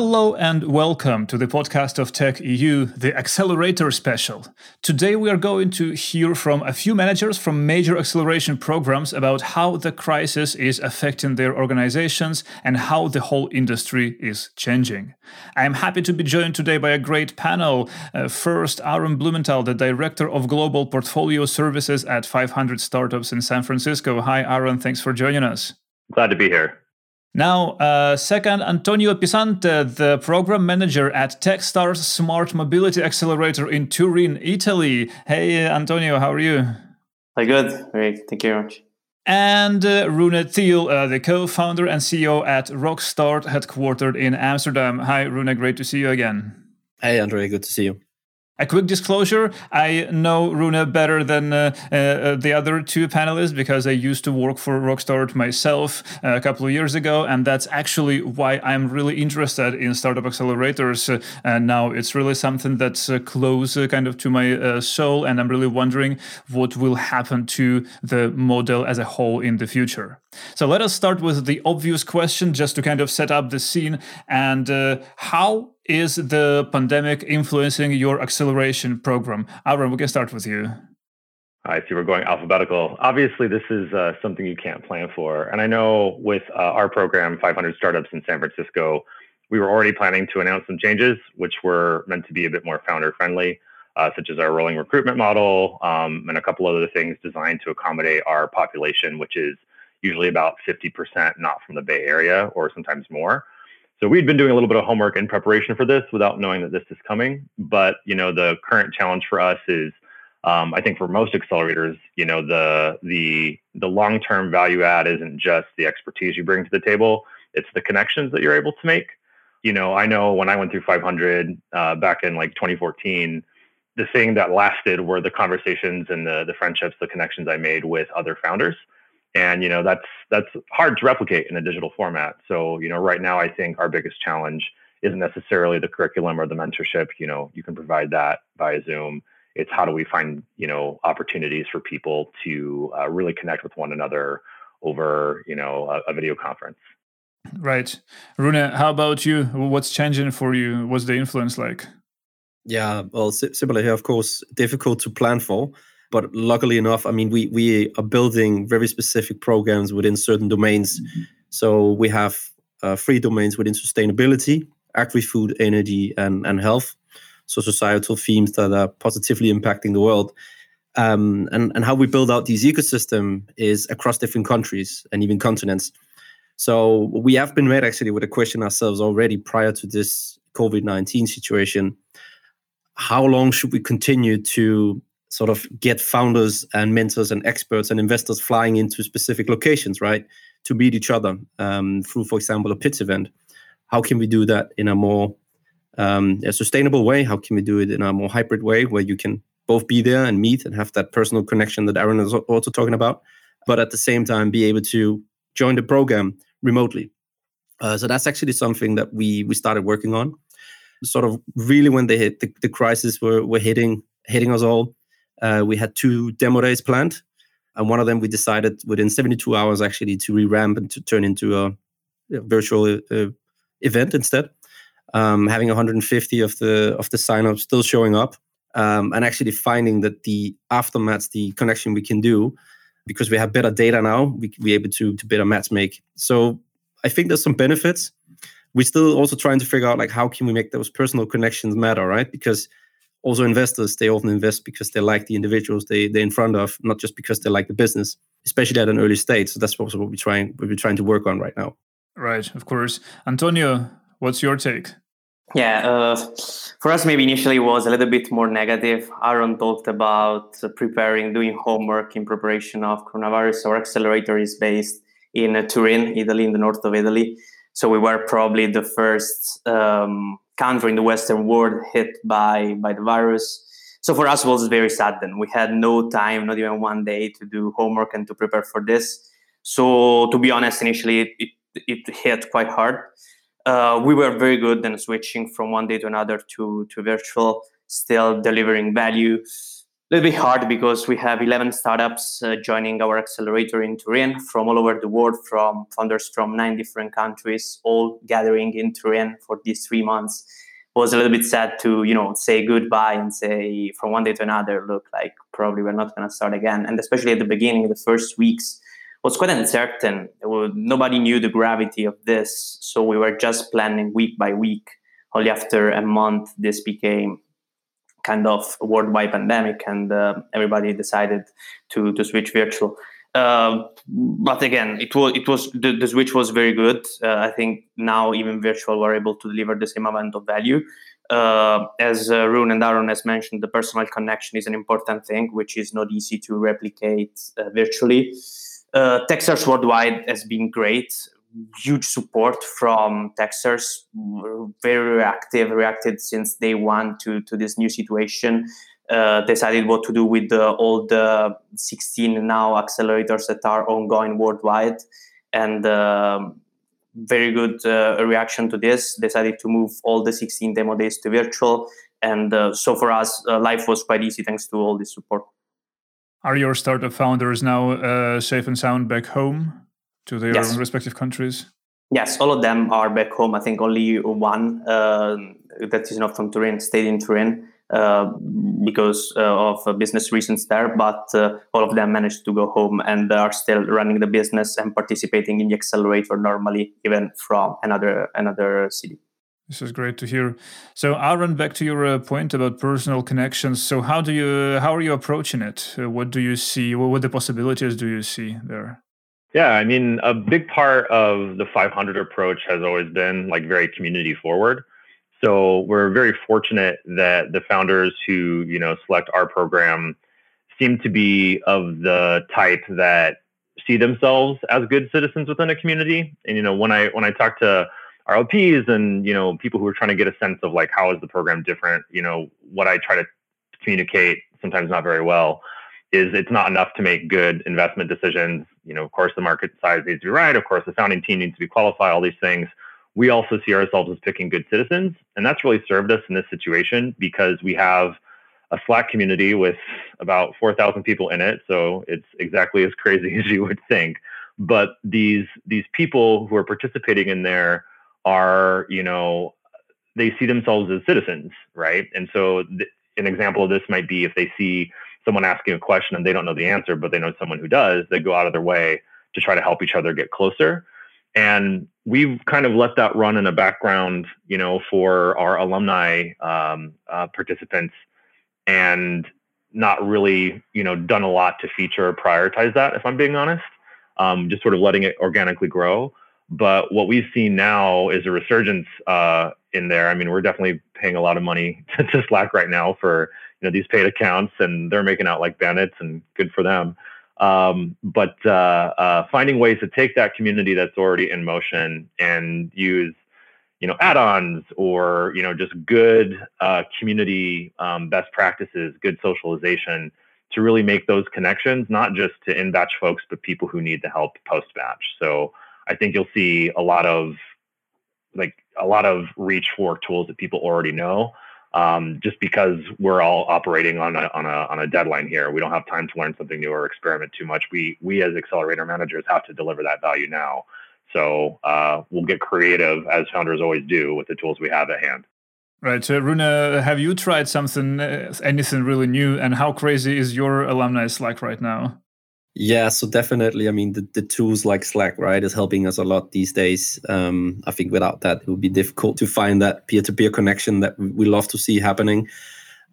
Hello and welcome to the podcast of Tech EU, the Accelerator Special. Today we are going to hear from a few managers from major acceleration programs about how the crisis is affecting their organizations and how the whole industry is changing. I am happy to be joined today by a great panel. Uh, first, Aaron Blumenthal, the Director of Global Portfolio Services at 500 Startups in San Francisco. Hi, Aaron. Thanks for joining us. Glad to be here. Now, uh, second, Antonio Pisante, the program manager at Techstars Smart Mobility Accelerator in Turin, Italy. Hey, Antonio, how are you? Hi, good. Great. Thank you very much. And uh, Rune Theill, uh, the co founder and CEO at Rockstart, headquartered in Amsterdam. Hi, Rune, great to see you again. Hey, Andre, good to see you. A quick disclosure I know Rune better than uh, uh, the other two panelists because I used to work for Rockstart myself uh, a couple of years ago. And that's actually why I'm really interested in startup accelerators. Uh, and now it's really something that's uh, close uh, kind of to my soul. And I'm really wondering what will happen to the model as a whole in the future. So let us start with the obvious question just to kind of set up the scene. And how is the pandemic influencing your acceleration program? Aaron, we can start with you. I see we're going alphabetical. Obviously, this is uh, something you can't plan for. And I know with uh, our program, 500 Startups in San Francisco, we were already planning to announce some changes, which were meant to be a bit more founder friendly, uh, such as our rolling recruitment model um, and a couple other things designed to accommodate our population, which is usually about 50% not from the Bay Area or sometimes more. So we'd been doing a little bit of homework in preparation for this without knowing that this is coming. But you know, the current challenge for us is, um, I think for most accelerators, you know, the the the long term value add isn't just the expertise you bring to the table; it's the connections that you're able to make. You know, I know when I went through 500 uh, back in like 2014, the thing that lasted were the conversations and the the friendships, the connections I made with other founders and you know that's that's hard to replicate in a digital format. So you know right now i think our biggest challenge isn't necessarily the curriculum or the mentorship. You know you can provide that via zoom. It's how do we find you know opportunities for people to uh, really connect with one another over you know a, a video conference. Right. Rune how about you? What's changing for you? What's the influence like? Yeah well similar here of course. Difficult to plan for but luckily enough, I mean, we we are building very specific programs within certain domains. Mm-hmm. So we have uh, three domains within sustainability, agri-food, energy, and and health. So societal themes that are positively impacting the world. Um, and and how we build out these ecosystem is across different countries and even continents. So we have been met actually with a question ourselves already prior to this COVID nineteen situation. How long should we continue to sort of get founders and mentors and experts and investors flying into specific locations, right, to meet each other um, through, for example, a pitch event. How can we do that in a more um, a sustainable way? How can we do it in a more hybrid way where you can both be there and meet and have that personal connection that Aaron is also talking about, but at the same time be able to join the program remotely. Uh, so that's actually something that we we started working on. Sort of really when they hit the, the crisis were were hitting hitting us all uh, we had two demo days planned, and one of them we decided within 72 hours actually to re-ramp and to turn into a, virtual uh, event instead. Um, having 150 of the of the signups still showing up, um, and actually finding that the aftermath, the connection we can do, because we have better data now, we we able to to better match make. So I think there's some benefits. We're still also trying to figure out like how can we make those personal connections matter, right? Because also investors they often invest because they like the individuals they they're in front of not just because they like the business especially at an early stage. So that's also what we're trying what we're trying to work on right now. Right of course. Antonio what's your take? Yeah uh, for us maybe initially was a little bit more negative. Aaron talked about uh, preparing doing homework in preparation of coronavirus. Our accelerator is based in uh, turin italy in the north of italy. So we were probably the first um, country in the Western world hit by by the virus. So for us, it was very sudden. We had no time, not even one day, to do homework and to prepare for this. So to be honest, initially it, it, hit quite hard. Uh, we were very good in switching from one day to another to to virtual, still delivering value. Little bit hard because we have 11 startups uh, joining our accelerator in Turin from all over the world, from founders from nine different countries, all gathering in Turin for these three months. It was a little bit sad to, you know, say goodbye and say from one day to another, look, like probably we're not going to start again. And especially at the beginning, the first weeks was quite uncertain. Was, nobody knew the gravity of this, so we were just planning week by week. Only after a month, this became kind of worldwide pandemic, and uh, everybody decided to to switch virtual. Uh, but again, it was it was the, the switch was very good. Uh, I think now even virtual were able to deliver the same amount of value. Uh, as uh, Rune and Aaron has mentioned, the personal connection is an important thing, which is not easy to replicate uh, virtually. Uh, Worldwide has been great huge support from Techstars, very reactive, reacted since day one to, to this new situation. Uh, decided what to do with the, all the 16 now accelerators that are ongoing worldwide. And uh, very good uh, reaction to this. Decided to move all the 16 demo days to virtual. And uh, so for us, uh, life was quite easy thanks to all this support. Are your startup founders now uh, safe and sound back home? To their yes. respective countries? Yes, all of them are back home. I think only one uh, that is not from Turin stayed in Turin uh, because uh, of business reasons there, but uh, all of them managed to go home and are still running the business and participating in the accelerator normally, even from another another city. This is great to hear. So, Aaron, back to your uh, point about personal connections. So, how do you how are you approaching it? Uh, what do you see? What, what the possibilities do you see there? Yeah, I mean, a big part of the 500 approach has always been like very community forward. So we're very fortunate that the founders who you know select our program seem to be of the type that see themselves as good citizens within a community. And you know, when I when I talk to our LPs and you know people who are trying to get a sense of like how is the program different, you know, what I try to communicate sometimes not very well is it's not enough to make good investment decisions. You know, of course, the market size needs to be right. Of course, the founding team needs to be qualified. All these things. We also see ourselves as picking good citizens, and that's really served us in this situation because we have a Slack community with about 4,000 people in it. So it's exactly as crazy as you would think. But these these people who are participating in there are, you know, they see themselves as citizens, right? And so th- an example of this might be if they see someone asking a question and they don't know the answer, but they know someone who does, they go out of their way to try to help each other get closer. And we've kind of let that run in the background, you know, for our alumni um, uh, participants, and not really, you know, done a lot to feature or prioritize that. If I'm being honest, um, just sort of letting it organically grow. But what we've seen now is a resurgence uh, in there. I mean, we're definitely paying a lot of money to Slack right now for you know these paid accounts, and they're making out like bandits, and good for them. Um, but uh, uh, finding ways to take that community that's already in motion and use you know add-ons or you know just good uh, community um, best practices, good socialization to really make those connections, not just to in-batch folks, but people who need the help post-batch. So I think you'll see a lot of like a lot of reach for tools that people already know um, just because we're all operating on a, on a on a deadline here. We don't have time to learn something new or experiment too much. We we as accelerator managers have to deliver that value now. So uh, we'll get creative as founders always do with the tools we have at hand. Right. So, Rune, have you tried something, uh, anything really new? And how crazy is your alumni Slack right now? Yeah, so definitely. I mean, the, the tools like Slack, right, is helping us a lot these days. Um, I think without that, it would be difficult to find that peer to peer connection that we love to see happening.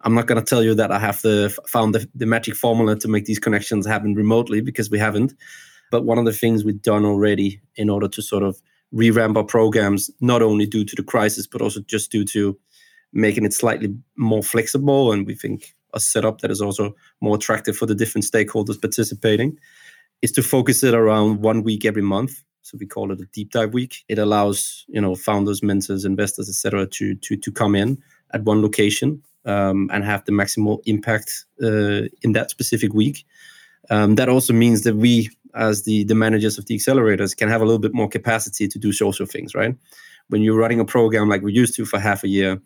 I'm not going to tell you that I have the found the, the magic formula to make these connections happen remotely because we haven't. But one of the things we've done already in order to sort of revamp our programs, not only due to the crisis, but also just due to making it slightly more flexible, and we think a setup that is also more attractive for the different stakeholders participating is to focus it around one week every month. So we call it a deep dive week. It allows you know founders mentors investors etc to to to come in at one location um, and have the maximal impact uh, in that specific week. Um, that also means that we as the the managers of the accelerators can have a little bit more capacity to do social things right? When you're running a program like we used to for half a year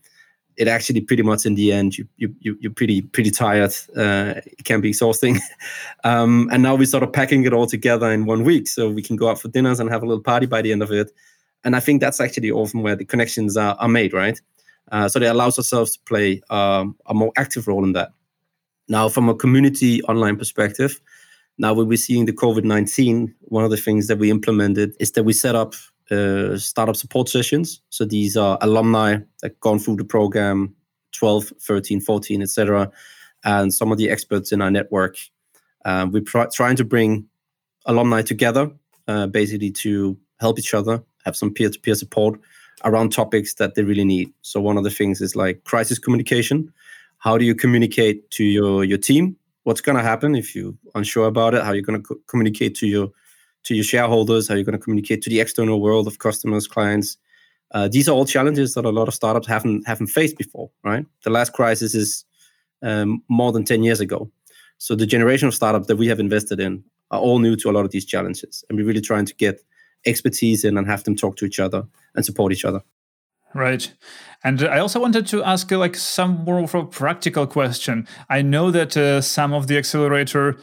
it actually pretty much in the end you you, you you're pretty pretty tired. Uh, it can be exhausting. um, and now we're sort of packing it all together in one week, so we can go out for dinners and have a little party by the end of it. And I think that's actually often where the connections are, are made, right? Uh, so it allows ourselves to play um, a more active role in that. Now, from a community online perspective, now when we're seeing the COVID 19, one of the things that we implemented is that we set up uh, startup support sessions. So these are alumni that gone through the program 12, 13, 14, etc. And some of the experts in our network. Uh, we're pr- trying to bring alumni together, uh, basically to help each other, have some peer to peer support around topics that they really need. So one of the things is like crisis communication. How do you communicate to your your team? What's going to happen if you're unsure about it? How you're you going to co- communicate to your to your shareholders? How are you going to communicate to the external world of customers, clients? Uh, these are all challenges that a lot of startups haven't haven't faced before. Right, the last crisis is um, more than ten years ago. So the generation of startups that we have invested in are all new to a lot of these challenges, and we're really trying to get expertise in and have them talk to each other and support each other. Right. And I also wanted to ask like some more of a practical question. I know that uh, some of the accelerator,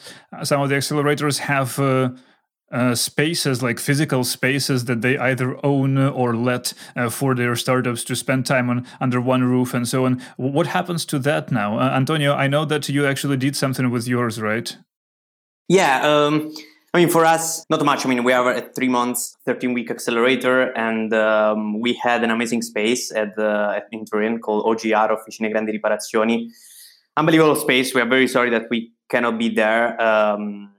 some of the accelerators have uh, uh, spaces like physical spaces that they either own or let uh, for their startups to spend time on under one roof and so on. What happens to that now, Antonio? I know that you actually did something with yours, right? Yeah. Um I mean, for us, not much. I mean, we have a three months, 13 week accelerator, and um, we had an amazing space at, the, in Turin called OGR, Officine Grandi Riparazioni. Unbelievable space. We are very sorry that we cannot be there. Um,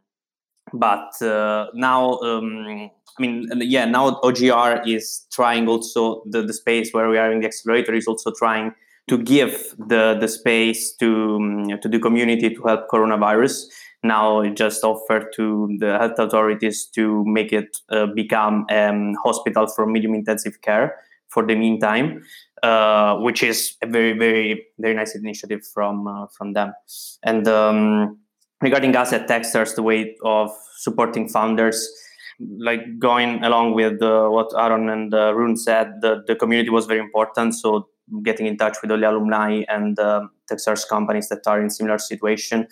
but uh, now, um, I mean, yeah, now OGR is trying also the, the space where we are in the accelerator is also trying to give the, the space to, um, to the community to help coronavirus now it just offered to the health authorities to make it uh, become a um, hospital for medium intensive care for the meantime, uh, which is a very, very, very nice initiative from uh, from them. And um, regarding us at Techstars, the way of supporting founders, like going along with uh, what Aaron and uh, Rune said, the, the community was very important. So getting in touch with all the alumni and uh, Techstars companies that are in similar situation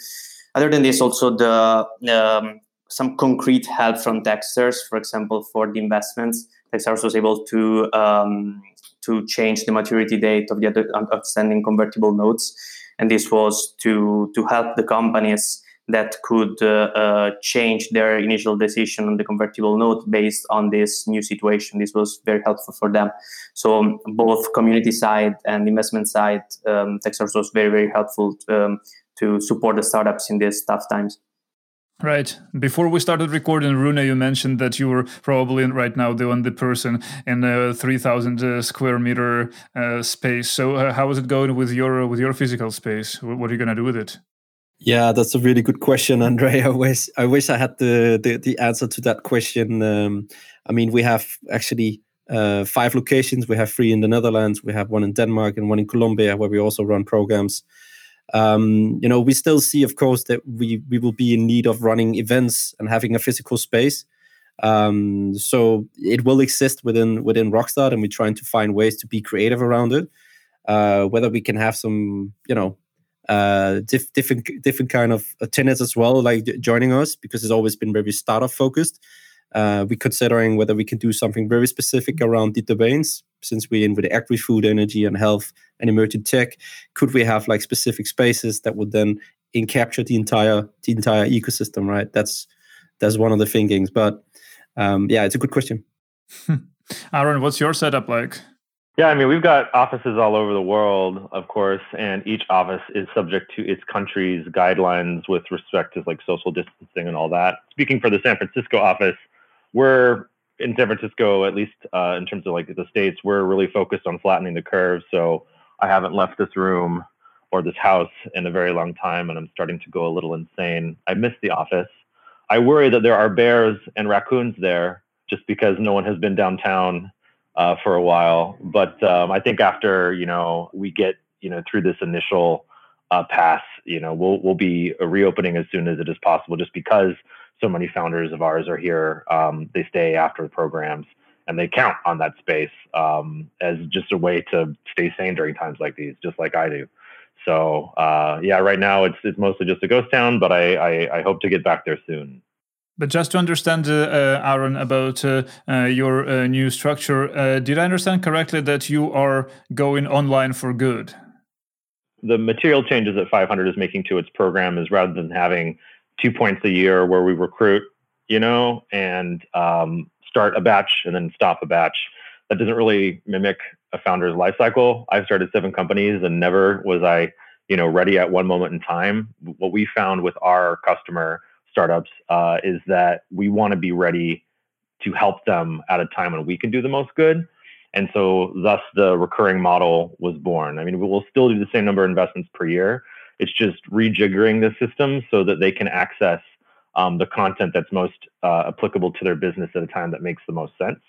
other than this, also the um, some concrete help from Techstars, for example, for the investments. Techstars was able to um, to change the maturity date of the outstanding convertible notes, and this was to to help the companies that could uh, uh, change their initial decision on the convertible note based on this new situation. This was very helpful for them. So um, both community side and investment side, um, was very very helpful um, to support the startups in these tough times. Right. Before we started recording, Rune, you mentioned that you were probably right now the only person in a 3,000 uh, square meter uh, space. So, uh, how is it going with your with your physical space? What are you going to do with it? Yeah, that's a really good question, Andre. I wish I wish I had the the, the answer to that question. Um, I mean, we have actually uh, five locations. We have three in the Netherlands. We have one in Denmark and one in Colombia, where we also run programs um, you know, we still see, of course, that we we will be in need of running events and having a physical space. Um, so it will exist within within Rockstart, and we're trying to find ways to be creative around it. Uh, whether we can have some, you know, uh, diff- different different kind of tenants as well, like joining us, because it's always been very startup focused. Uh, we're considering whether we can do something very specific around the domains, since we're in with agri-food, energy, and health and emerging tech. Could we have like specific spaces that would then encapture the entire the entire ecosystem? Right. That's that's one of the thinkings. But um, yeah, it's a good question. Aaron, what's your setup like? Yeah, I mean, we've got offices all over the world, of course, and each office is subject to its country's guidelines with respect to like social distancing and all that. Speaking for the San Francisco office, we're in San Francisco, at least uh, in terms of like the states, we're really focused on flattening the curve. So I haven't left this room or this house in a very long time, and I'm starting to go a little insane. I miss the office. I worry that there are bears and raccoons there just because no one has been downtown uh, for a while. But um, I think after you know we get you know through this initial uh, pass, you know we'll we'll be reopening as soon as it is possible, just because so many founders of ours are here. Um, they stay after the programs, and they count on that space um, as just a way to stay sane during times like these, just like I do. So uh, yeah, right now it's it's mostly just a ghost town, but I, I, I hope to get back there soon. But just to understand, uh, uh, Aaron, about uh, uh your uh, new structure, uh, did I understand correctly that you are going online for good? The material changes that 500 is making to its program is rather than having two points a year where we recruit, you know, and um, start a batch and then stop a batch. That doesn't really mimic a founder's life cycle. I've started seven companies and never was I, you know, ready at one moment in time. What we found with our customer startups uh, is that we want to be ready to help them at a time when we can do the most good. And so, thus, the recurring model was born. I mean, we will still do the same number of investments per year. It's just rejiggering the system so that they can access um, the content that's most uh, applicable to their business at a time that makes the most sense.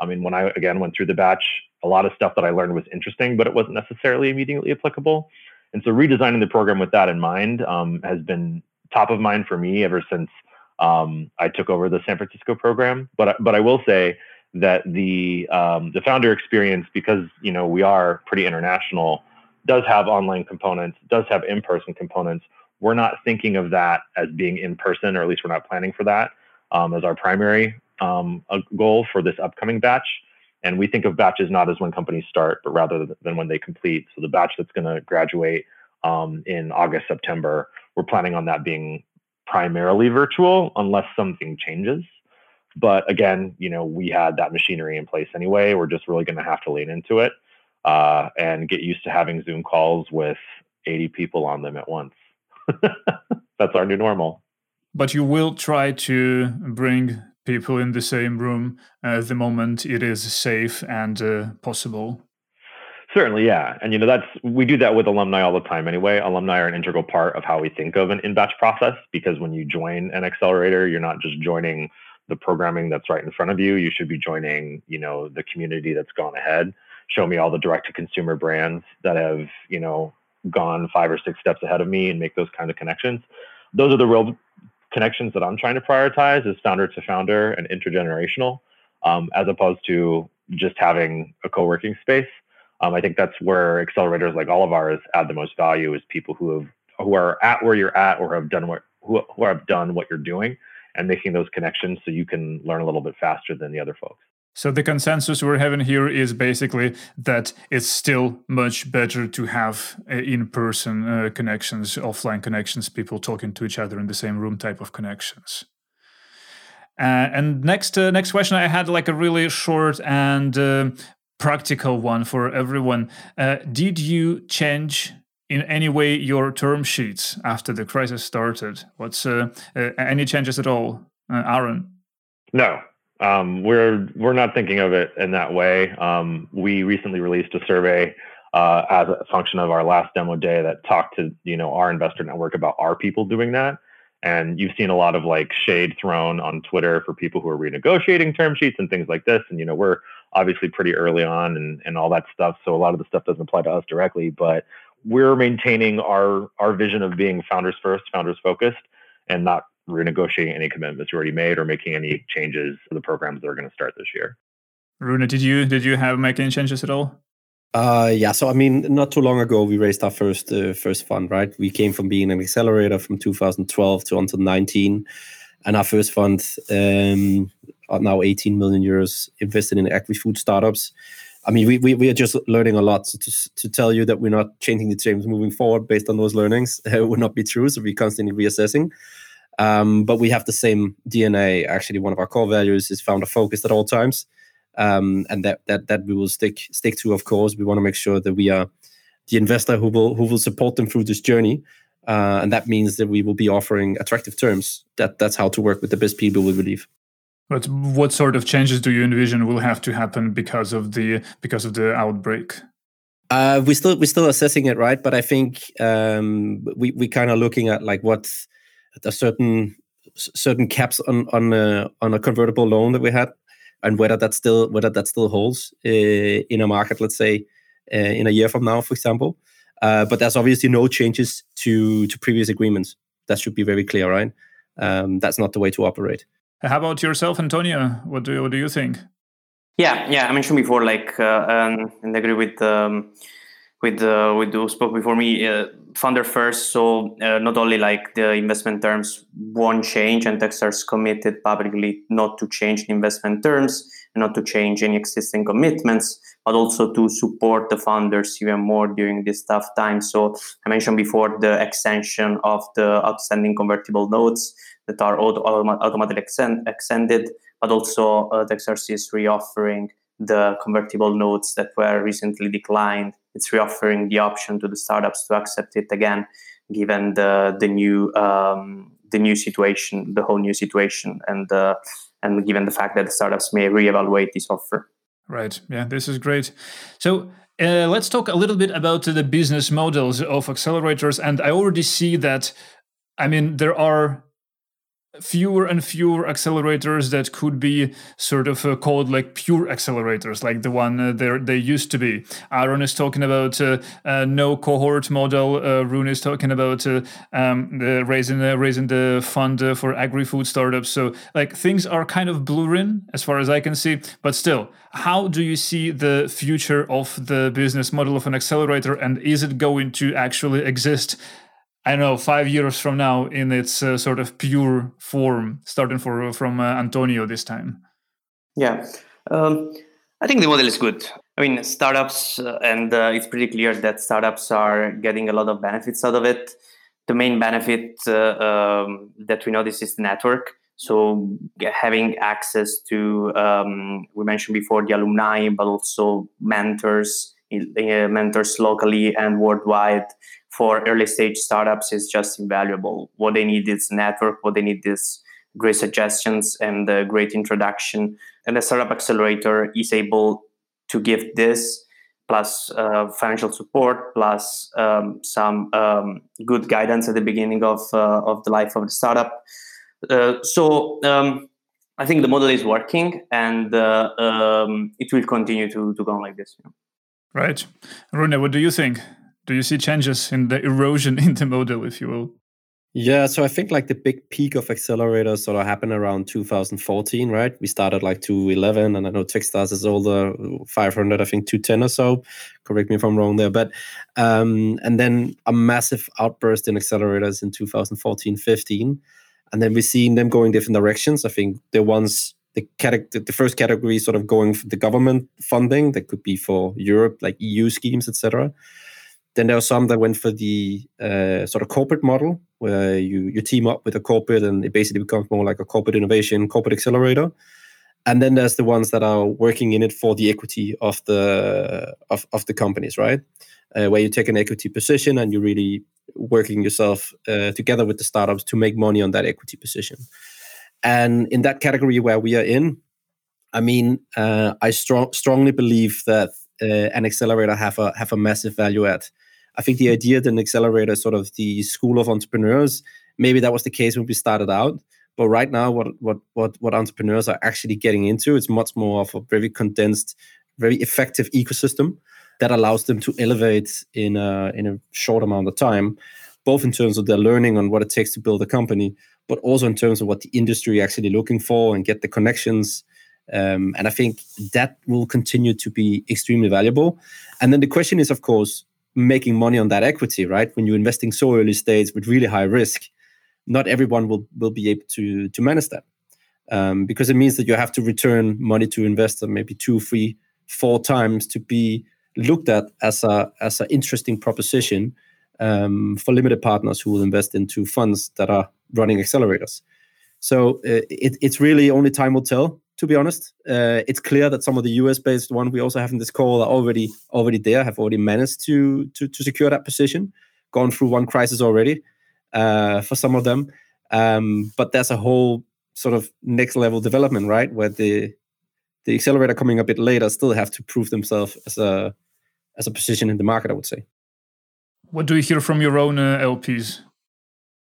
I mean, when I again went through the batch, a lot of stuff that I learned was interesting, but it wasn't necessarily immediately applicable. And so, redesigning the program with that in mind um, has been top of mind for me ever since um, I took over the San Francisco program. But but I will say that the um, the founder experience, because you know we are pretty international, does have online components, does have in person components. We're not thinking of that as being in person, or at least we're not planning for that um, as our primary um, goal for this upcoming batch. And we think of batches not as when companies start, but rather than when they complete. So the batch that's going to graduate um, in August, September, we're planning on that being primarily virtual unless something changes. But again, you know, we had that machinery in place anyway. We're just really going to have to lean into it uh, and get used to having Zoom calls with 80 people on them at once. That's our new normal. But you will try to bring people in the same room at the moment it is safe and uh, possible. Certainly, yeah. And you know, that's we do that with alumni all the time anyway. Alumni are an integral part of how we think of an in-batch process because when you join an accelerator, you're not just joining the programming that's right in front of you. You should be joining, you know, the community that's gone ahead. Show me all the direct to consumer brands that have, you know, gone five or six steps ahead of me and make those kind of connections. Those are the real connections that I'm trying to prioritize is founder to founder and intergenerational, um, as opposed to just having a co-working space. Um, I think that's where accelerators like all of ours add the most value is people who have who are at where you're at or have done what who, who have done what you're doing and making those connections so you can learn a little bit faster than the other folks. So the consensus we're having here is basically that it's still much better to have uh, in-person uh, connections, offline connections, people talking to each other in the same room type of connections. Uh, and next, uh, next question, I had like a really short and uh, practical one for everyone. Uh, did you change in any way your term sheets after the crisis started? What's uh, uh, any changes at all, uh, Aaron? No, um, we're we're not thinking of it in that way. Um, we recently released a survey uh, as a function of our last demo day that talked to you know our investor network about our people doing that. And you've seen a lot of like shade thrown on Twitter for people who are renegotiating term sheets and things like this. And you know we're obviously pretty early on and, and all that stuff. So a lot of the stuff doesn't apply to us directly, but we're maintaining our our vision of being founders first, founders focused, and not renegotiating any commitments you already made or making any changes to the programs that are going to start this year. Rune, did you did you have make any changes at all? Uh, yeah. So I mean, not too long ago, we raised our first uh, first fund. Right, we came from being an accelerator from 2012 to until 19, and our first fund um, are now 18 million euros invested in agri-food startups. I mean, we, we, we are just learning a lot. To, to tell you that we're not changing the terms moving forward based on those learnings uh, would not be true. So we're constantly reassessing. Um, but we have the same DNA. Actually, one of our core values is founder focused at all times, um, and that that that we will stick stick to. Of course, we want to make sure that we are the investor who will who will support them through this journey, uh, and that means that we will be offering attractive terms. That that's how to work with the best people, we believe. But what sort of changes do you envision will have to happen because of the because of the outbreak? Uh, we still we're still assessing it, right? But I think um, we we kind of looking at like what a certain certain caps on on a, on a convertible loan that we had, and whether that still whether that still holds uh, in a market, let's say uh, in a year from now, for example. Uh, but there's obviously no changes to to previous agreements. That should be very clear, right? Um, that's not the way to operate. How about yourself, Antonio? What do you, what do you think? Yeah, yeah. I mentioned before, like, uh, and, and I agree with um, with uh, with who spoke before me. Uh, founder first, so uh, not only like the investment terms won't change, and Techstars committed publicly not to change the investment terms and not to change any existing commitments, but also to support the founders even more during this tough time. So I mentioned before the extension of the outstanding convertible notes that are auto- automatically extend- extended, but also uh, Techstars is reoffering the convertible notes that were recently declined. It's reoffering the option to the startups to accept it again, given the the new um, the new situation, the whole new situation, and uh, and given the fact that the startups may reevaluate this offer. Right. Yeah, this is great. So uh, let's talk a little bit about the business models of accelerators. And I already see that, I mean, there are fewer and fewer accelerators that could be sort of uh, called like pure accelerators like the one uh, they they used to be. Aaron is talking about uh, uh no cohort model. Uh, rune is talking about uh, um, the raising raising the fund for agri-food startups. So like things are kind of blurring as far as i can see. But still how do you see the future of the business model of an accelerator? And is it going to actually exist I don't know, five years from now in its uh, sort of pure form, starting for, from uh, Antonio this time? Yeah, um, I think the model is good. I mean, startups, uh, and uh, it's pretty clear that startups are getting a lot of benefits out of it. The main benefit uh, um, that we notice is the network. So having access to, um, we mentioned before, the alumni, but also mentors, uh, mentors locally and worldwide for early stage startups is just invaluable. What they need is network. What they need is great suggestions and a great introduction. And the startup accelerator is able to give this plus uh, financial support plus um, some um, good guidance at the beginning of uh, of the life of the startup. Uh, so um, I think the model is working, and uh, um, it will continue to to go on like this. Right, Rune, what do you think? Do you see changes in the erosion in the model, if you will? Yeah, so I think like the big peak of accelerators sort of happened around 2014, right? We started like 211, and I know Techstars is older, 500, I think 210 or so. Correct me if I'm wrong there. But, um, and then a massive outburst in accelerators in 2014, 15. And then we've seen them going different directions. I think the ones, the, the first category sort of going for the government funding that could be for Europe, like EU schemes, etc then there are some that went for the uh, sort of corporate model, where you you team up with a corporate and it basically becomes more like a corporate innovation, corporate accelerator. And then there's the ones that are working in it for the equity of the of, of the companies, right? Uh, where you take an equity position and you're really working yourself uh, together with the startups to make money on that equity position. And in that category where we are in, I mean, uh, I strong, strongly believe that uh, an accelerator have a have a massive value add I think the idea that an accelerator sort of the school of entrepreneurs, maybe that was the case when we started out. But right now, what what what what entrepreneurs are actually getting into is much more of a very condensed, very effective ecosystem that allows them to elevate in a in a short amount of time, both in terms of their learning on what it takes to build a company, but also in terms of what the industry actually looking for and get the connections. Um, and I think that will continue to be extremely valuable. And then the question is, of course, making money on that equity, right? When you're investing so early stage with really high risk, not everyone will will be able to to manage that um, because it means that you have to return money to investor maybe two, three, four times to be looked at as a as an interesting proposition um, for limited partners who will invest into funds that are running accelerators. So uh, it, it's really only time will tell to be honest. Uh, it's clear that some of the US-based one we also have in this call are already already there, have already managed to to, to secure that position, gone through one crisis already uh, for some of them. Um, but there's a whole sort of next level development, right, where the the accelerator coming a bit later still have to prove themselves as a as a position in the market. I would say. What do you hear from your own uh, LPs?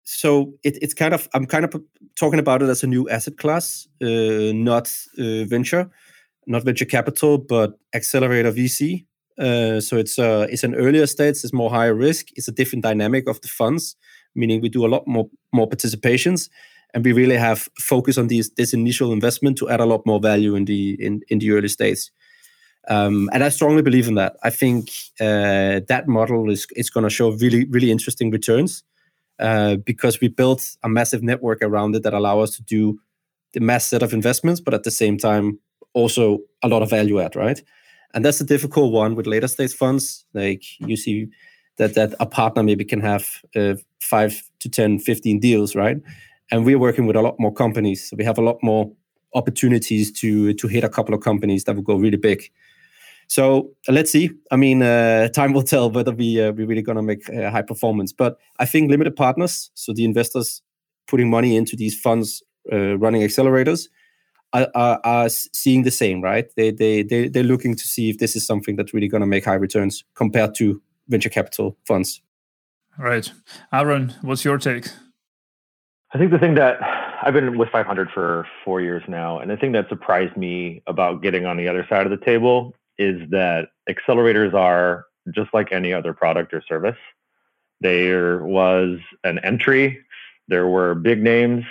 So it, it's kind of I'm kind of talking about it as a new asset class, uh, not uh, venture, not venture capital, but accelerator VC. Uh, so it's uh, it's an earlier stage, it's more higher risk, it's a different dynamic of the funds, meaning we do a lot more more participations, and we really have focus on these this initial investment to add a lot more value in the in, in the early stage. Um, and I strongly believe in that. I think uh, that model is is going to show really really interesting returns uh, because we built a massive network around it that allow us to do the mass set of investments, but at the same time also a lot of value add, right? And that's a difficult one with later stage funds. Like you see that that a partner maybe can have uh, five to 10, 15 deals, right? And we're working with a lot more companies. So we have a lot more opportunities to to hit a couple of companies that will go really big. So let's see. I mean, uh, time will tell whether we uh, we're really going to make uh, high performance. But I think limited partners, so the investors putting money into these funds, uh, running accelerators, are, are, are, seeing the same, right? They they they they're looking to see if this is something that's really going to make high returns compared to venture capital funds. Right, Aaron, what's your take? I think the thing that I've been with 500 for four years now, and the thing that surprised me about getting on the other side of the table is that accelerators are just like any other product or service. There was an entry, there were big names,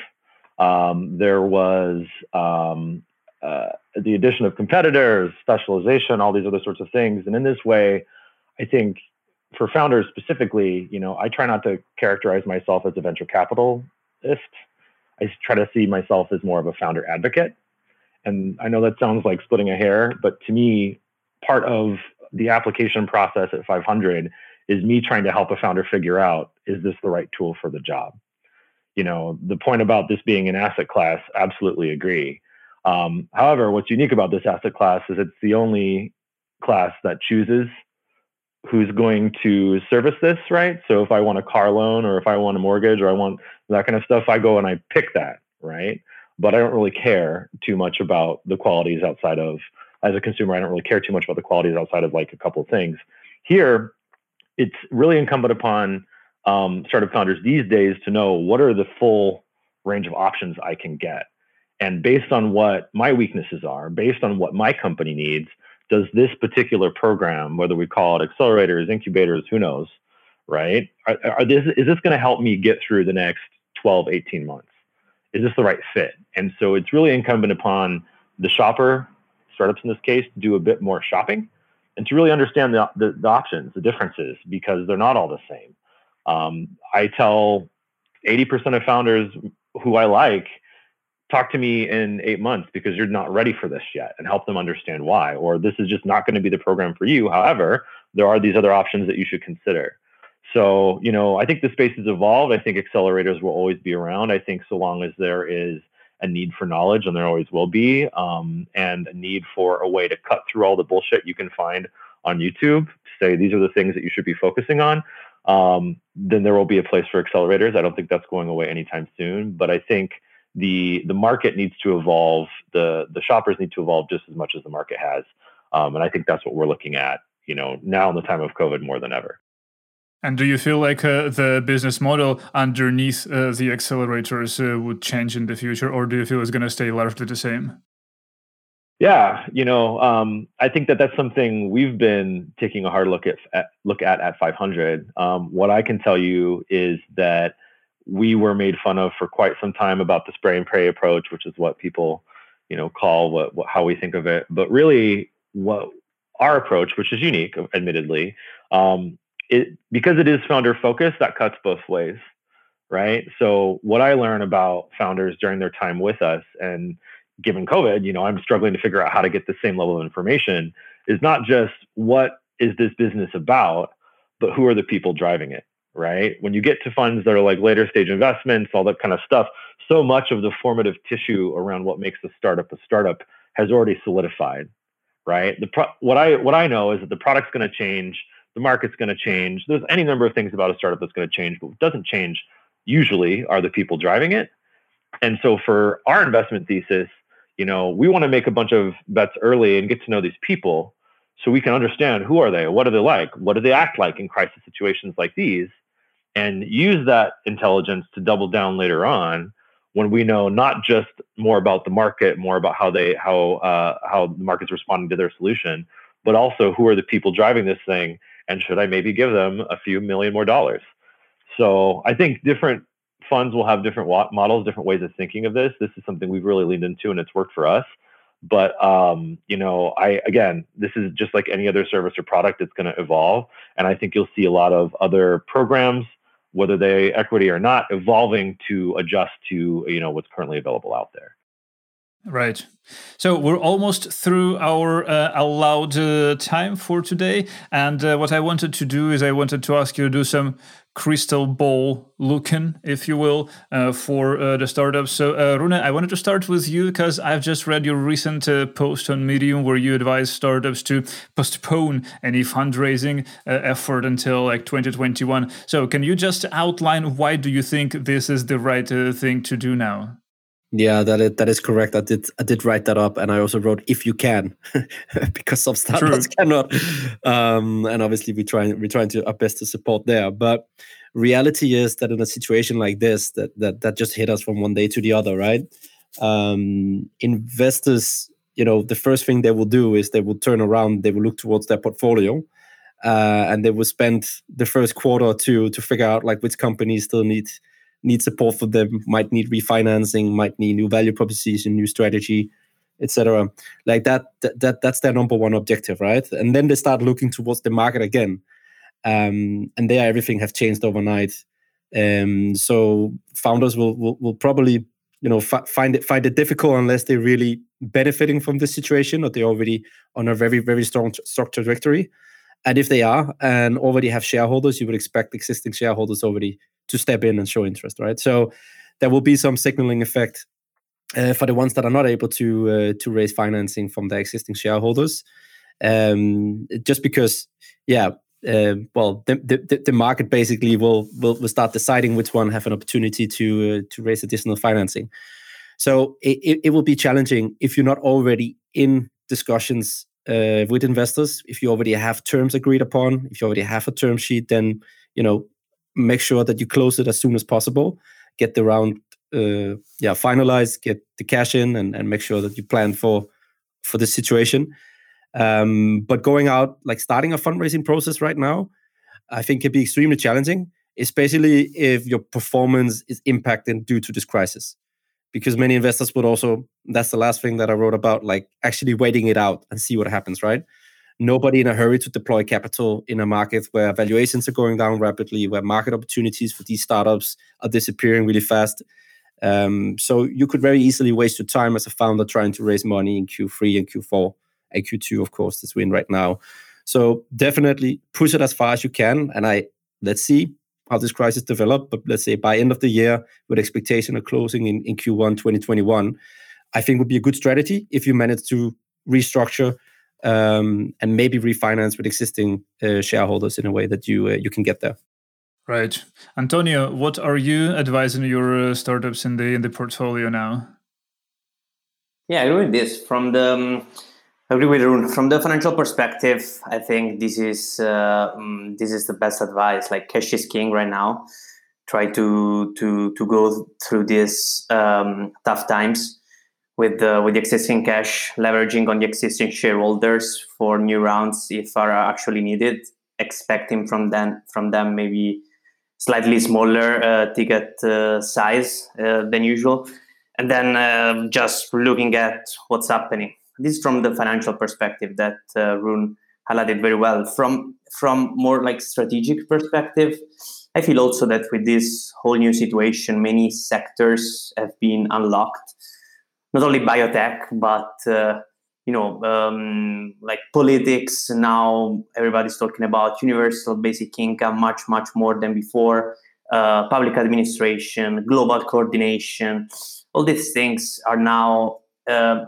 um, there was um, uh, the addition of competitors, specialization, all these other sorts of things. And in this way, I think for founders specifically, you know, I try not to characterize myself as a venture capitalist. I try to see myself as more of a founder advocate. And I know that sounds like splitting a hair, but to me, part of the application process at 500 is me trying to help a founder figure out is this the right tool for the job? You know the point about this being an asset class absolutely agree. Um, however what's unique about this asset class is it's the only class that chooses who's going to service this right? So if i want a car loan or if i want a mortgage or i want that kind of stuff i go and i pick that right? But i don't really care too much about the qualities outside of as a consumer, I don't really care too much about the qualities outside of like a couple of things. Here, it's really incumbent upon um, startup founders these days to know what are the full range of options I can get. And based on what my weaknesses are, based on what my company needs, does this particular program, whether we call it accelerators, incubators, who knows, right? Are, are this, is this going to help me get through the next 12, 18 months? Is this the right fit? And so it's really incumbent upon the shopper startups in this case do a bit more shopping and to really understand the, the, the options, the differences, because they're not all the same. Um, I tell 80% of founders who I like, talk to me in eight months because you're not ready for this yet and help them understand why. Or this is just not going to be the program for you. However, there are these other options that you should consider. So, you know, I think the space has evolved. I think accelerators will always be around. I think so long as there is a need for knowledge, and there always will be, um, and a need for a way to cut through all the bullshit you can find on YouTube. Say these are the things that you should be focusing on. Um, then there will be a place for accelerators. I don't think that's going away anytime soon, but I think the the market needs to evolve. the The shoppers need to evolve just as much as the market has, um, and I think that's what we're looking at. You know, now in the time of COVID more than ever. And do you feel like uh, the business model underneath uh, the accelerators uh, would change in the future, or do you feel it's going to stay largely the same? Yeah, you know, um, I think that that's something we've been taking a hard look at, at look at at 500. Um, what I can tell you is that we were made fun of for quite some time about the spray and pray approach, which is what people, you know, call what, what how we think of it. But really, what our approach, which is unique, admittedly, um, it because it is founder focused, that cuts both ways, right? So what I learn about founders during their time with us, and given COVID, you know, I'm struggling to figure out how to get the same level of information. Is not just what is this business about, but who are the people driving it, right? When you get to funds that are like later stage investments, all that kind of stuff, so much of the formative tissue around what makes a startup a startup has already solidified, right? The pro- what I what I know is that the product's going to change the market's going to change. There's any number of things about a startup that's going to change, but what doesn't change usually are the people driving it. And so for our investment thesis, you know, we want to make a bunch of bets early and get to know these people so we can understand who are they, what are they like, what do they act like in crisis situations like these, and use that intelligence to double down later on when we know not just more about the market, more about how they how uh, how the market's responding to their solution, but also who are the people driving this thing and should I maybe give them a few million more dollars? So I think different funds will have different models, different ways of thinking of this. This is something we've really leaned into, and it's worked for us. But um, you know, I again, this is just like any other service or product; it's going to evolve, and I think you'll see a lot of other programs, whether they equity or not, evolving to adjust to you know what's currently available out there. Right. So we're almost through our uh, allowed uh, time for today. And uh, what I wanted to do is I wanted to ask you to do some crystal ball looking, if you will, uh, for uh, the startups. So, uh, Rune, I wanted to start with you because I've just read your recent post on Medium where you advise startups to postpone any fundraising effort until like 2021. So, can you just outline why do you think this is the right thing to do now? Yeah, that is, that is correct. I did I did write that up, and I also wrote if you can, because some startups True. cannot. Um, and obviously, we try we're trying to our best to support there. But reality is that in a situation like this, that that that just hit us from one day to the other, right? Um, investors, you know, the first thing they will do is they will turn around, they will look towards their portfolio, uh, and they will spend the first quarter or two to figure out like which companies still need need support for them, might need refinancing, might need new value proposition, new strategy, etc. Like that, that, that, that's their number one objective, right? And then they start looking towards the market again, um, and there everything has changed overnight. Um, so founders will, will, will probably you know f- find it find it difficult unless they're really benefiting from this situation or they're already on a very very strong stock trajectory. And if they are and already have shareholders, you would expect existing shareholders already to step in and show interest, right? So there will be some signaling effect uh, for the ones that are not able to uh, to raise financing from their existing shareholders, um, just because, yeah. Uh, well, the, the, the market basically will, will will start deciding which one have an opportunity to uh, to raise additional financing. So it, it will be challenging if you're not already in discussions uh, with investors. If you already have terms agreed upon, if you already have a term sheet, then you know make sure that you close it as soon as possible, get the round uh, yeah finalized, get the cash in, and, and make sure that you plan for for the situation. Um, but going out like starting a fundraising process right now, I think can be extremely challenging, especially if your performance is impacted due to this crisis. Because many investors would also, that's the last thing that I wrote about, like actually waiting it out and see what happens, right? Nobody in a hurry to deploy capital in a market where valuations are going down rapidly, where market opportunities for these startups are disappearing really fast. Um, so you could very easily waste your time as a founder trying to raise money in Q3 and Q4 and Q2, of course, that's win right now. So definitely push it as far as you can. And I let's see how this crisis develop. But let's say by end of the year, with expectation of closing in, in Q1 2021, I think would be a good strategy if you manage to restructure um, and maybe refinance with existing uh, shareholders in a way that you uh, you can get there. Right, Antonio. What are you advising your uh, startups in the in the portfolio now? Yeah, I agree with this. From the um, I agree with Rune. From the financial perspective, I think this is uh, um, this is the best advice. Like cash is king right now. Try to to to go through these um, tough times with the with the existing cash, leveraging on the existing shareholders for new rounds if are actually needed. Expecting from them from them maybe slightly smaller uh, ticket uh, size uh, than usual, and then uh, just looking at what's happening. This is from the financial perspective that uh, Rune highlighted very well. From from more like strategic perspective, I feel also that with this whole new situation, many sectors have been unlocked not only biotech, but uh, you know, um, like politics. Now everybody's talking about universal basic income much, much more than before. Uh, public administration, global coordination, all these things are now uh,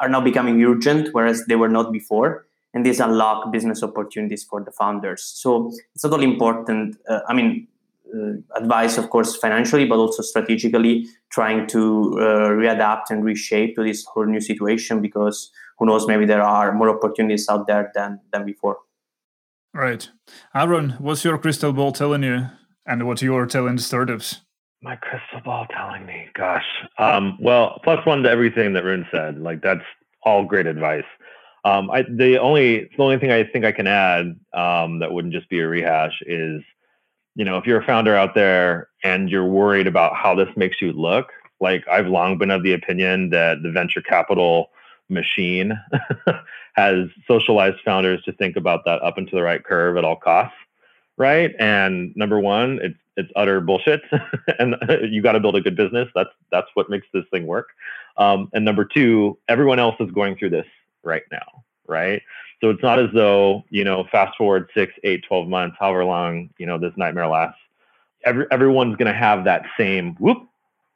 are now becoming urgent, whereas they were not before. And these unlock business opportunities for the founders. So it's not only important. Uh, I mean, advice, of course, financially, but also strategically, trying to uh, readapt and reshape to this whole new situation because who knows, maybe there are more opportunities out there than than before. Right, Aaron, what's your crystal ball telling you, and what you're telling the startups? My crystal ball telling me, gosh. Um, well, plus one to everything that Rune said. Like that's all great advice. Um, I, the only the only thing I think I can add um, that wouldn't just be a rehash is you know, if you're a founder out there and you're worried about how this makes you look, like I've long been of the opinion that the venture capital machine has socialized founders to think about that up and to the right curve at all costs, right? And number one, it's it's utter bullshit, and you got to build a good business. That's that's what makes this thing work. Um, and number two, everyone else is going through this right now, right? So it's not as though you know, fast forward six, eight, 12 months, however long you know this nightmare lasts. Every everyone's going to have that same whoop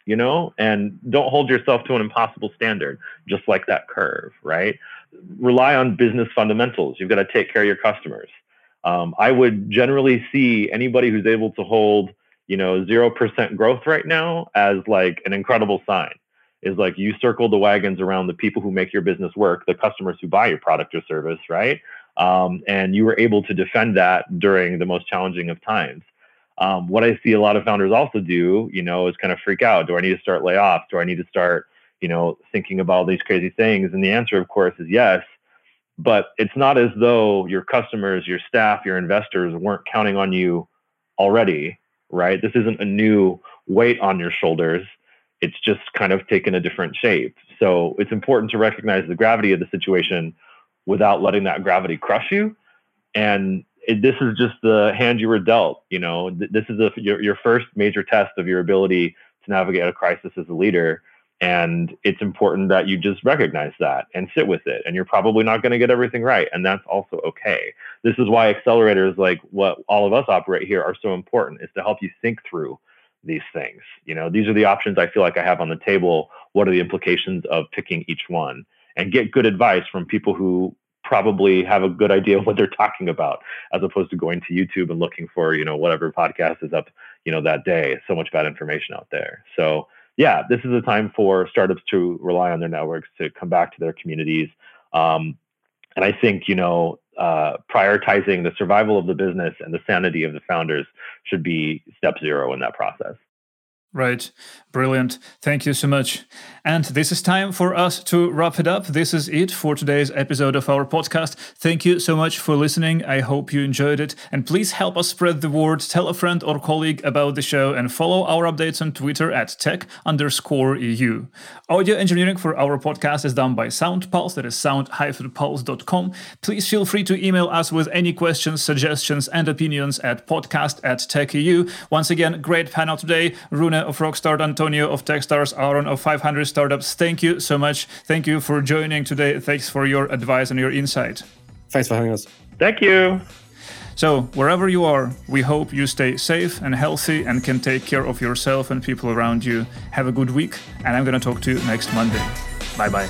you know, and don't hold yourself to an impossible standard, just like that curve, right? Rely on business fundamentals. You've got to take care of your customers. Um, I would generally see anybody who's able to hold, you know, 0% growth right now as like an incredible sign. Is like you circle the wagons around the people who make your business work, the customers who buy your product or service, right? Um, and you were able to defend that during the most challenging of times. Um, what I see a lot of founders also do, you know, is kind of freak out. Do I need to start layoffs? Do I need to start, you know, thinking about all these crazy things? And the answer, of course, is yes. But it's not as though your customers, your staff, your investors weren't counting on you already, right? This isn't a new weight on your shoulders. It's just kind of taken a different shape. So it's important to recognize the gravity of the situation without letting that gravity crush you. And it, this is just the hand you were dealt. You know, th- this is a, your, your first major test of your ability to navigate a crisis as a leader. And it's important that you just recognize that and sit with it. And you're probably not going to get everything right. And that's also okay. This is why accelerators like what all of us operate here are so important is to help you think through these things. You know, these are the options I feel like I have on the table. What are the implications of picking each one? And get good advice from people who probably have a good idea of what they're talking about as opposed to going to YouTube and looking for, you know, whatever podcast is up, you know, that day. So much bad information out there. So yeah, this is a time for startups to rely on their networks to come back to their communities. Um, and I think, you know, uh, prioritizing the survival of the business and the sanity of the founders should be step zero in that process. Right. Brilliant. Thank you so much. And this is time for us to wrap it up. This is it for today's episode of our podcast. Thank you so much for listening. I hope you enjoyed it. And please help us spread the word. Tell a friend or colleague about the show and follow our updates on Twitter at tech underscore EU. Audio engineering for our podcast is done by SoundPulse. That is sound-pulse.com. Please feel free to email us with any questions, suggestions, and opinions at podcast at tech EU. Once again, great panel today. Rune of Rockstart, Antonio of Techstars, Aaron of 500 Startups. Thank you so much. Thank you for joining today. Thanks for your advice and your insight. Thanks for having us. Thank you. So, wherever you are, we hope you stay safe and healthy and can take care of yourself and people around you. Have a good week, and I'm going to talk to you next Monday. Bye bye.